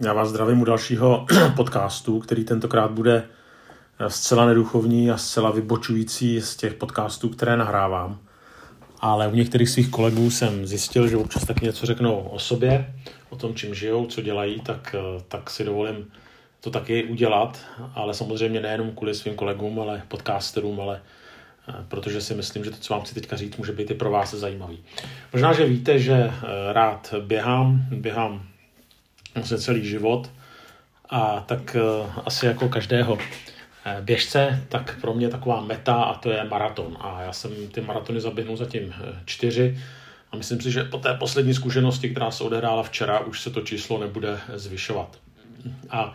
Já vás zdravím u dalšího podcastu, který tentokrát bude zcela neduchovní a zcela vybočující z těch podcastů, které nahrávám. Ale u některých svých kolegů jsem zjistil, že občas tak něco řeknou o sobě, o tom, čím žijou, co dělají, tak, tak si dovolím to taky udělat, ale samozřejmě nejenom kvůli svým kolegům, ale podcasterům, ale Eh, protože si myslím, že to, co vám chci teďka říct, může být i pro vás zajímavý. Možná, že víte, že eh, rád běhám, běhám vlastně celý život a tak eh, asi jako každého běžce, tak pro mě taková meta a to je maraton. A já jsem ty maratony zaběhnul zatím čtyři a myslím si, že po té poslední zkušenosti, která se odehrála včera, už se to číslo nebude zvyšovat. A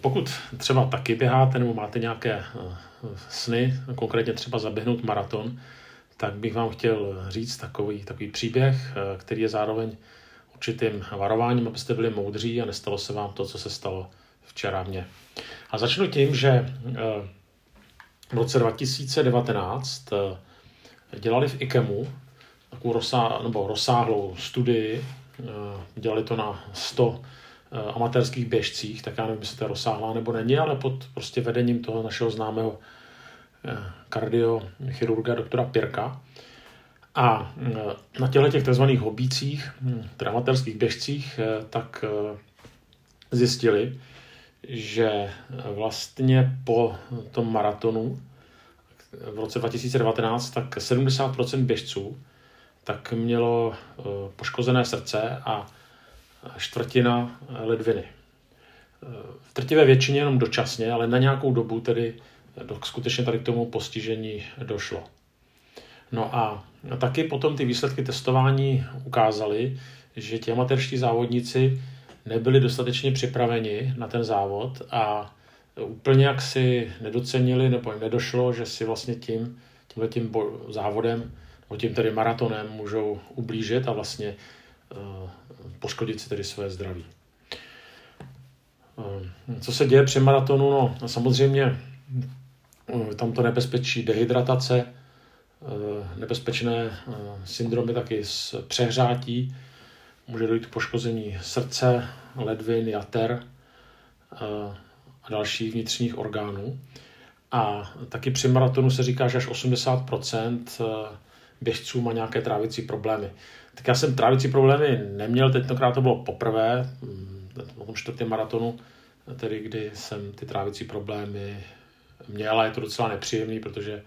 pokud třeba taky běháte nebo máte nějaké sny, konkrétně třeba zaběhnout maraton, tak bych vám chtěl říct takový, takový příběh, eh, který je zároveň určitým varováním, abyste byli moudří a nestalo se vám to, co se stalo včera mně. A začnu tím, že eh, v roce 2019 eh, dělali v IKEMu takovou rozsá, nebo rozsáhlou studii, dělali to na 100 Eh, amatérských běžcích, tak já nevím, jestli to je rozsáhlá nebo není, ale pod prostě vedením toho našeho známého eh, kardiochirurga doktora Pirka. A eh, na těle těch tzv. hobících, teda amatérských běžcích, tak zjistili, že vlastně po tom maratonu v roce 2019 tak 70% běžců tak mělo poškozené srdce a čtvrtina ledviny. V trtivé většině jenom dočasně, ale na nějakou dobu tedy skutečně tady k tomu postižení došlo. No a taky potom ty výsledky testování ukázaly, že ti amatérští závodníci nebyli dostatečně připraveni na ten závod a úplně jak si nedocenili nebo jim nedošlo, že si vlastně tím, tímhle tím závodem nebo tím tedy maratonem můžou ublížit a vlastně uh, poškodit si tedy své zdraví. Eh, co se děje při maratonu? No, samozřejmě eh, tam to nebezpečí dehydratace, eh, nebezpečné syndromy taky z přehřátí, může dojít k poškození srdce, ledvin, jater a dalších vnitřních orgánů. A taky při maratonu se říká, že až 80% běžců má nějaké trávicí problémy. Tak já jsem trávicí problémy neměl, tentokrát to bylo poprvé, mm, na tom čtvrtém maratonu, tedy kdy jsem ty trávicí problémy měl a je to docela nepříjemný, protože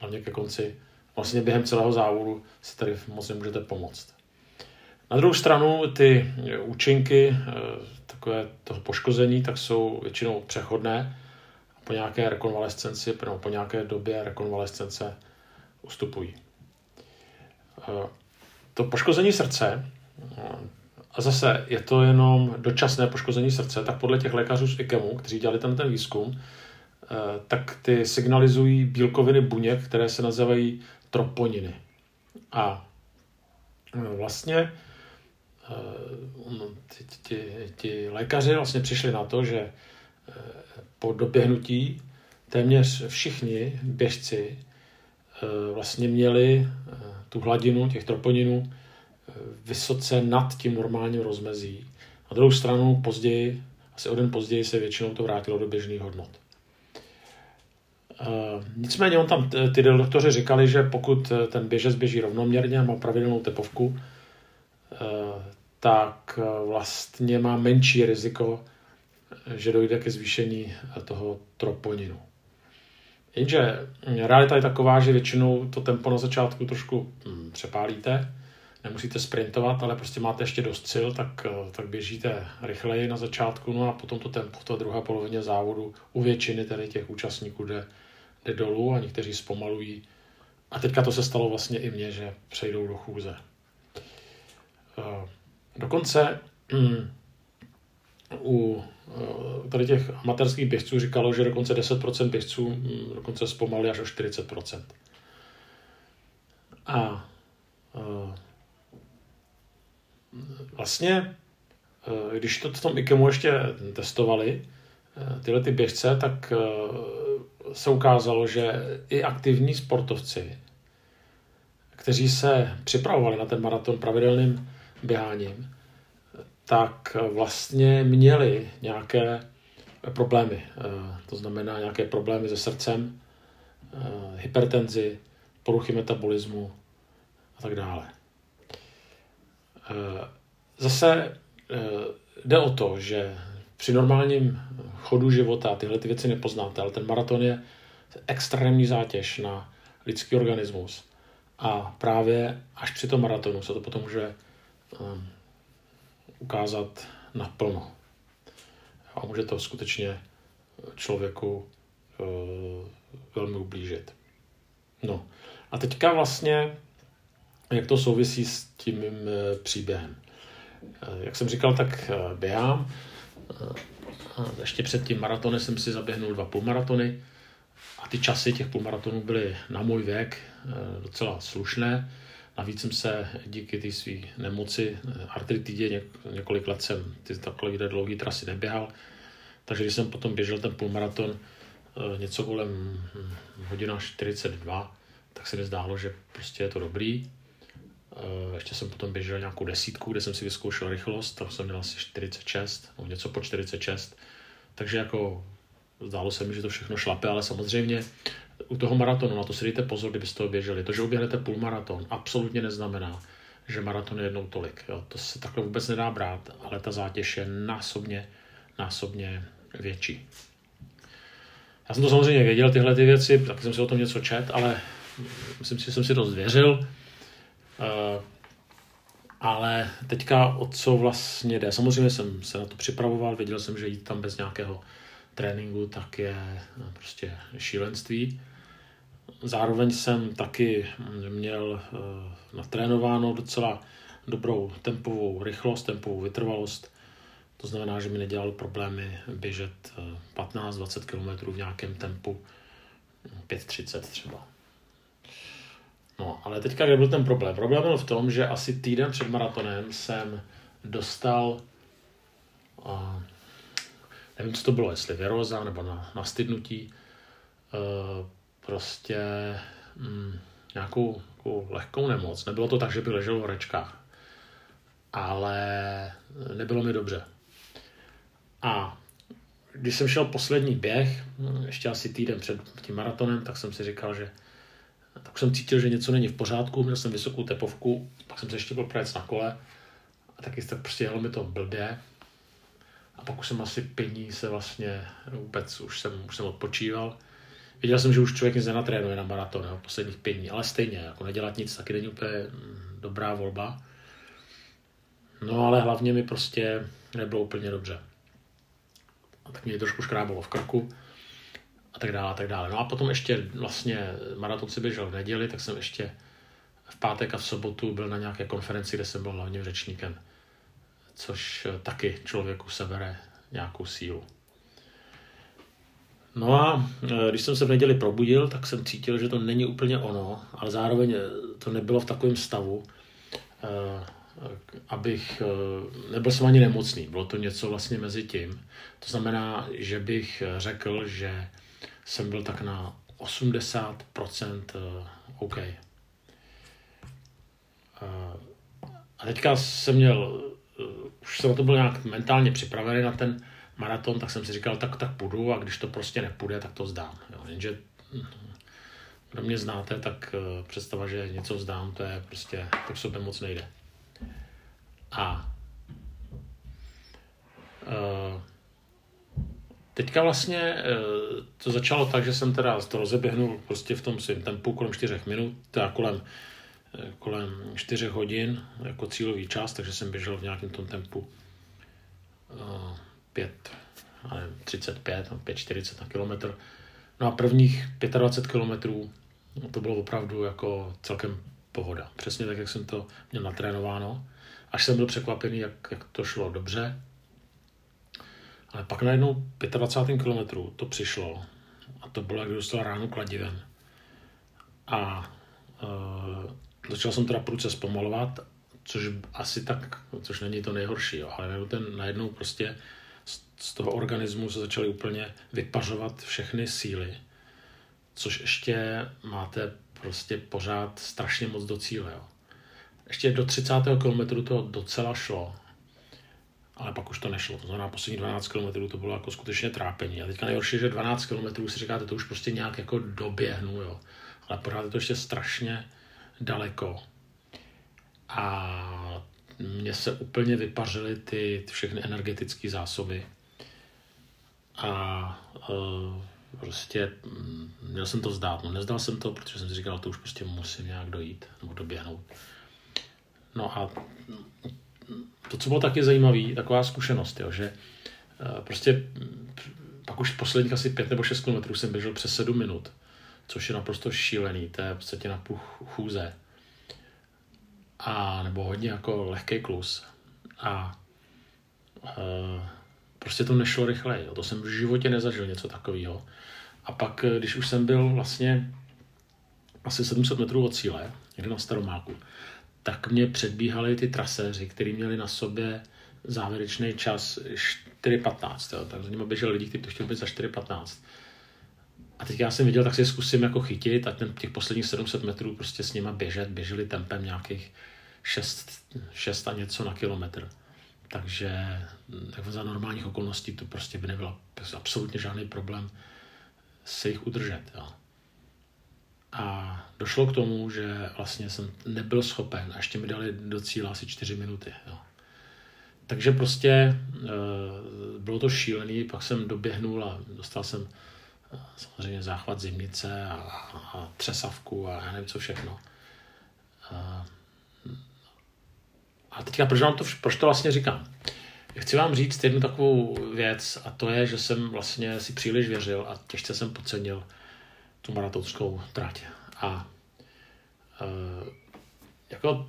hlavně ke konci, vlastně během celého závodu si tady moc nemůžete pomoct. Na druhou stranu ty účinky eh, takové toho poškození tak jsou většinou přechodné a po nějaké rekonvalescenci, nebo po nějaké době rekonvalescence ustupují. Eh, to poškození srdce, a zase je to jenom dočasné poškození srdce, tak podle těch lékařů z IKEMu, kteří dělali ten, ten výzkum, eh, tak ty signalizují bílkoviny buněk, které se nazývají troponiny. A eh, vlastně ti, ti, ti lékaři vlastně přišli na to, že po doběhnutí téměř všichni běžci vlastně měli tu hladinu těch troponinů vysoce nad tím normálním rozmezí. Na druhou stranu později, asi o den později se většinou to vrátilo do běžných hodnot. Uh, nicméně on tam, ty doktoři říkali, že pokud eh, ten běžec běží rovnoměrně a má pravidelnou tepovku, uh, tak vlastně má menší riziko, že dojde ke zvýšení toho troponinu. Jenže realita je taková, že většinou to tempo na začátku trošku hm, přepálíte, nemusíte sprintovat, ale prostě máte ještě dost sil, tak, eh, tak běžíte rychleji na začátku, no a potom to tempo v té druhé polovině závodu u většiny tedy těch účastníků jde, jde dolů a někteří zpomalují. A teďka to se stalo vlastně i mně, že přejdou do chůze. Eh, dokonce hm, u eh, tady těch amatérských běžců říkalo, že dokonce 10% běžců hm, dokonce zpomalí až o 40%. A eh, vlastně, když to v tom IKEMu ještě testovali, tyhle ty běžce, tak se ukázalo, že i aktivní sportovci, kteří se připravovali na ten maraton pravidelným běháním, tak vlastně měli nějaké problémy. Eh, to znamená nějaké problémy se srdcem, eh, hypertenzi, poruchy metabolismu a tak dále. Eh, zase jde o to, že při normálním chodu života tyhle ty věci nepoznáte, ale ten maraton je extrémní zátěž na lidský organismus. A právě až při tom maratonu se to potom může um, ukázat naplno. A může to skutečně člověku uh, velmi ublížit. No a teďka vlastně, jak to souvisí s tím mým uh, příběhem. Uh, jak jsem říkal, tak běhám. Uh, ještě před tím maratonem jsem si zaběhnul dva půlmaratony a ty časy těch půlmaratonů byly na můj věk uh, docela slušné Navíc jsem se díky té své nemoci, eh, artritidě, několik let jsem ty takové dlouhé trasy neběhal. Takže když jsem potom běžel ten půlmaraton eh, něco kolem hm, hodina 42, tak se mi zdálo, že prostě je to dobrý. Eh, ještě jsem potom běžel nějakou desítku, kde jsem si vyzkoušel rychlost, tam jsem měl asi 46, nebo něco po 46. Takže jako zdálo se mi, že to všechno šlape, ale samozřejmě u toho maratonu, na to si dejte pozor, kdybyste to běželi. To, že uběhnete půlmaraton, absolutně neznamená, že maraton je jednou tolik. Jo. To se takhle vůbec nedá brát, ale ta zátěž je násobně, násobně větší. Já jsem to samozřejmě věděl, tyhle ty věci, tak jsem si o tom něco čet, ale myslím si, že jsem si to zvěřil. Uh, ale teďka o co vlastně jde. Samozřejmě jsem se na to připravoval, věděl jsem, že jít tam bez nějakého tréninku tak je prostě šílenství. Zároveň jsem taky měl eh, natrénováno docela dobrou tempovou rychlost, tempovou vytrvalost. To znamená, že mi nedělalo problémy běžet 15-20 eh, km v nějakém tempu 5.30 třeba. No, ale teďka kde byl ten problém? Problém byl v tom, že asi týden před maratonem jsem dostal, uh, nevím, co to bylo, jestli viróza nebo na, nastydnutí, uh, prostě mm, nějakou, nějakou lehkou nemoc. Nebylo to tak, že by ležel v horečkách, ale nebylo mi dobře. A když jsem šel poslední běh, ještě asi týden před tím maratonem, tak jsem si říkal, že tak jsem cítil, že něco není v pořádku, měl jsem vysokou tepovku, pak jsem se ještě byl projet na kole a taky tak prostě jelo mi to blbě. A pak už jsem asi pění se vlastně vůbec, už jsem, už jsem odpočíval. Viděl jsem, že už člověk nic nenatrénuje na maraton, jo, posledních pět dní, ale stejně, jako nedělat nic taky není úplně mm, dobrá volba. No ale hlavně mi prostě nebylo úplně dobře. A tak mě trošku škrábalo v krku a tak dále, a tak dále. No a potom ještě vlastně maraton si běžel v neděli, tak jsem ještě v pátek a v sobotu byl na nějaké konferenci, kde jsem byl hlavním řečníkem, což taky člověku sebere nějakou sílu. No a e, když jsem se v neděli probudil, tak jsem cítil, že to není úplně ono, ale zároveň e, to nebylo v takovém stavu, abych, nebyl jsem ani nemocný, bylo to něco vlastně mezi tím. To znamená, že bych řekl, že jsem byl tak na 80% OK. A teďka jsem měl, už jsem na to byl nějak mentálně připravený na ten maraton, tak jsem si říkal, tak, tak půjdu a když to prostě nepůjde, tak to zdám. Jo. Jenže hm, kdo mě znáte, tak představa, že něco vzdám, to je prostě, to k sobě moc nejde. A teďka vlastně uh, to začalo tak, že jsem teda rozeběhnul prostě v tom svém tempu kolem 4 minut, teda kolem, kolem 4 hodin jako cílový čas, takže jsem běžel v nějakém tom tempu 5, 35, 5,40 na kilometr. No a prvních 25 kilometrů to bylo opravdu jako celkem pohoda. Přesně tak, jak jsem to měl natrénováno. Až jsem byl překvapený, jak, jak to šlo dobře. Ale pak najednou 25. kilometru to přišlo a to bylo, jak dostal ráno kladivem. A e, začal jsem teda průce zpomalovat, což asi tak, což není to nejhorší, jo, ale najednou, ten, najednou prostě z toho organismu se začaly úplně vypařovat všechny síly, což ještě máte prostě pořád strašně moc do cíle. Jo. Ještě do 30. kilometru to docela šlo, ale pak už to nešlo. To znamená, poslední 12 km to bylo jako skutečně trápení. A teďka nejhorší, že 12 km si říkáte, to už prostě nějak jako doběhnu, jo. Ale pořád je to ještě strašně daleko. A mně se úplně vypařily ty, ty všechny energetické zásoby. A uh, prostě mm, měl jsem to zdát. No, nezdal jsem to, protože jsem si říkal, to už prostě musím nějak dojít nebo doběhnout. No a to, co bylo taky zajímavé, taková zkušenost, jo, že uh, prostě pak už posledních asi pět nebo šest kilometrů jsem běžel přes sedm minut, což je naprosto šílený, to je v podstatě na půl chůze. A nebo hodně jako lehký klus. A uh, prostě to nešlo rychleji. To jsem v životě nezažil něco takového. A pak, eh, když už jsem byl vlastně asi 700 metrů od cíle, někde na Staromáku, tak mě předbíhali ty traséři, kteří měli na sobě závěrečný čas 4.15. Tak za nimi běželi lidi, kteří to chtěli být za 4.15. A teď já jsem viděl, tak si zkusím jako chytit a ten, těch posledních 700 metrů prostě s nima běžet. Běželi tempem nějakých 6, 6 a něco na kilometr. Takže tak za normálních okolností to prostě by nebylo absolutně žádný problém se jich udržet. Jo. A došlo k tomu, že vlastně jsem nebyl schopen a ještě mi dali do cíle asi 4 minuty. Jo. Takže prostě e, bylo to šílený, pak jsem doběhnul a dostal jsem e, samozřejmě záchvat zimnice a, a třesavku a já nevím co všechno. E, a teďka proč, vám to, proč to vlastně říkám? Chci vám říct jednu takovou věc a to je, že jsem vlastně si příliš věřil a těžce jsem podcenil tu maratonskou trať. A e, jako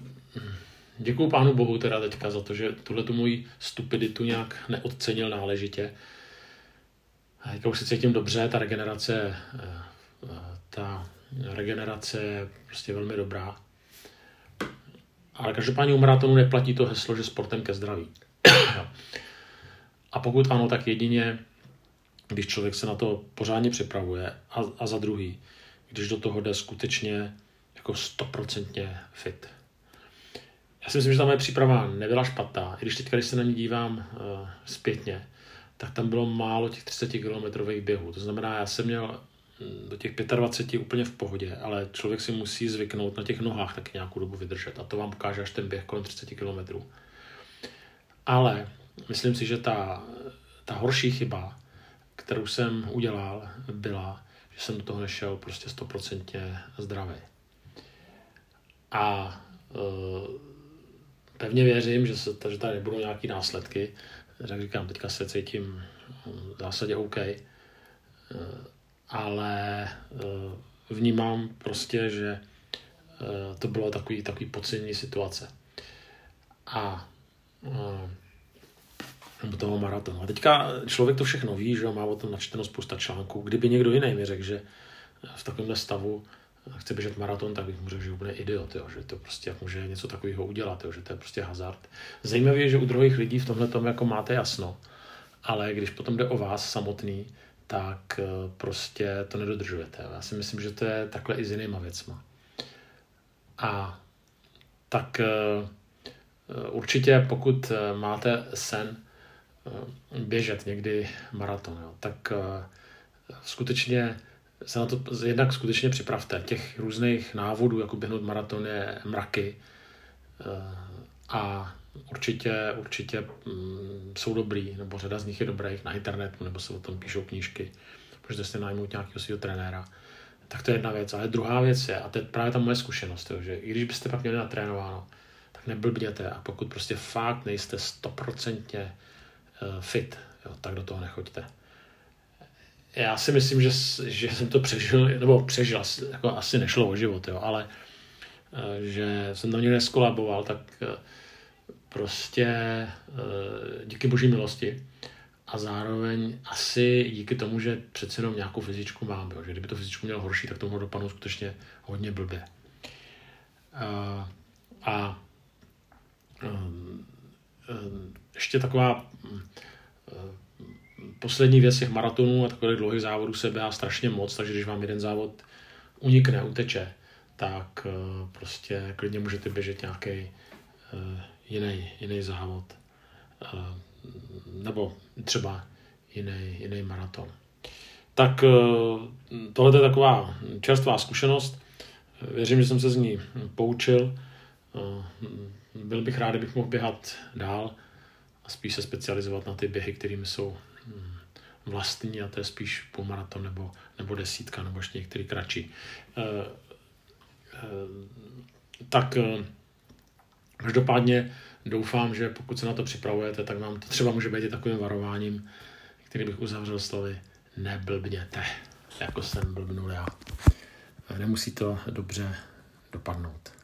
děkuju pánu bohu teda teďka za to, že tuhle tu moji stupiditu nějak neodcenil náležitě. A teďka už se cítím dobře, ta regenerace, e, ta regenerace je prostě velmi dobrá. Ale každopádně u maratonu neplatí to heslo, že sportem ke zdraví. A pokud ano, tak jedině, když člověk se na to pořádně připravuje a, a za druhý, když do toho jde skutečně jako stoprocentně fit. Já si myslím, že ta moje příprava nebyla špatná, i když teď, když se na ní dívám uh, zpětně, tak tam bylo málo těch 30 kilometrových běhů. To znamená, já jsem měl hm, do těch 25 úplně v pohodě, ale člověk si musí zvyknout na těch nohách taky nějakou dobu vydržet a to vám ukáže až ten běh kolem 30 kilometrů. Ale myslím si, že ta, ta horší chyba, kterou jsem udělal, byla, že jsem do toho nešel prostě stoprocentně zdravý. A e, pevně věřím, že, se, že tady nebudou nějaké následky. Jak říkám, teďka se cítím v zásadě OK. E, ale e, vnímám prostě, že e, to bylo takový, takový podcenění situace. A nebo toho maratonu. A teďka člověk to všechno ví, že má o tom načteno spousta článků. Kdyby někdo jiný mi řekl, že v takovémhle stavu chce běžet maraton, tak bych mu řekl, že úplně idiot, jo, že to prostě jak může něco takového udělat, jo, že to je prostě hazard. Zajímavé je, že u druhých lidí v tomhle tom jako máte jasno, ale když potom jde o vás samotný, tak eh, prostě to nedodržujete. Já si myslím, že to je takhle i s jinýma věcma. A tak eh, eh, určitě pokud máte sen běžet někdy maraton, jo, tak skutečně se na to jednak skutečně připravte. Těch různých návodů, jako běhnout maraton, je mraky. A určitě, určitě mm, jsou dobrý, nebo řada z nich je dobrých na internetu, nebo se o tom píšou knížky, můžete si najmout nějakého svého trenéra. Tak to je jedna věc. Ale druhá věc je, a to je právě ta moje zkušenost, jo, že i když byste pak měli natrénováno, tak neblbněte a pokud prostě fakt nejste stoprocentně eh, fit, jo, tak do toho nechoďte. Já si myslím, že, že jsem to přežil, nebo přežil, jako asi nešlo o život, jo, ale eh, že jsem tam někde skolaboval, tak eh, prostě díky boží milosti a zároveň asi díky tomu, že přece jenom nějakou fyzičku mám, jo, že kdyby to fyzičku měl horší, tak to mohlo dopadnout skutečně hodně blbě. A, a um, um, ještě taková poslední věc těch maratonů a takových dlouhých závodů se běhá strašně moc, takže když vám jeden závod unikne, uteče, tak uh, prostě klidně můžete běžet nějaký uh, jiný, jiný závod. Uh, nebo třeba jiný, jiný maraton. Tak tohle je taková čerstvá zkušenost. Věřím, že jsem se z ní poučil. Byl bych rád, kdybych mohl běhat dál a spíš se specializovat na ty běhy, kterými jsou vlastní a to je spíš půlmaraton nebo, nebo desítka nebo ještě některý kratší. Eh, eh, tak eh, každopádně doufám, že pokud se na to připravujete, tak vám to třeba může být i takovým varováním, který bych uzavřel slovy neblbněte, jako jsem blbnul já. Nemusí to dobře dopadnout.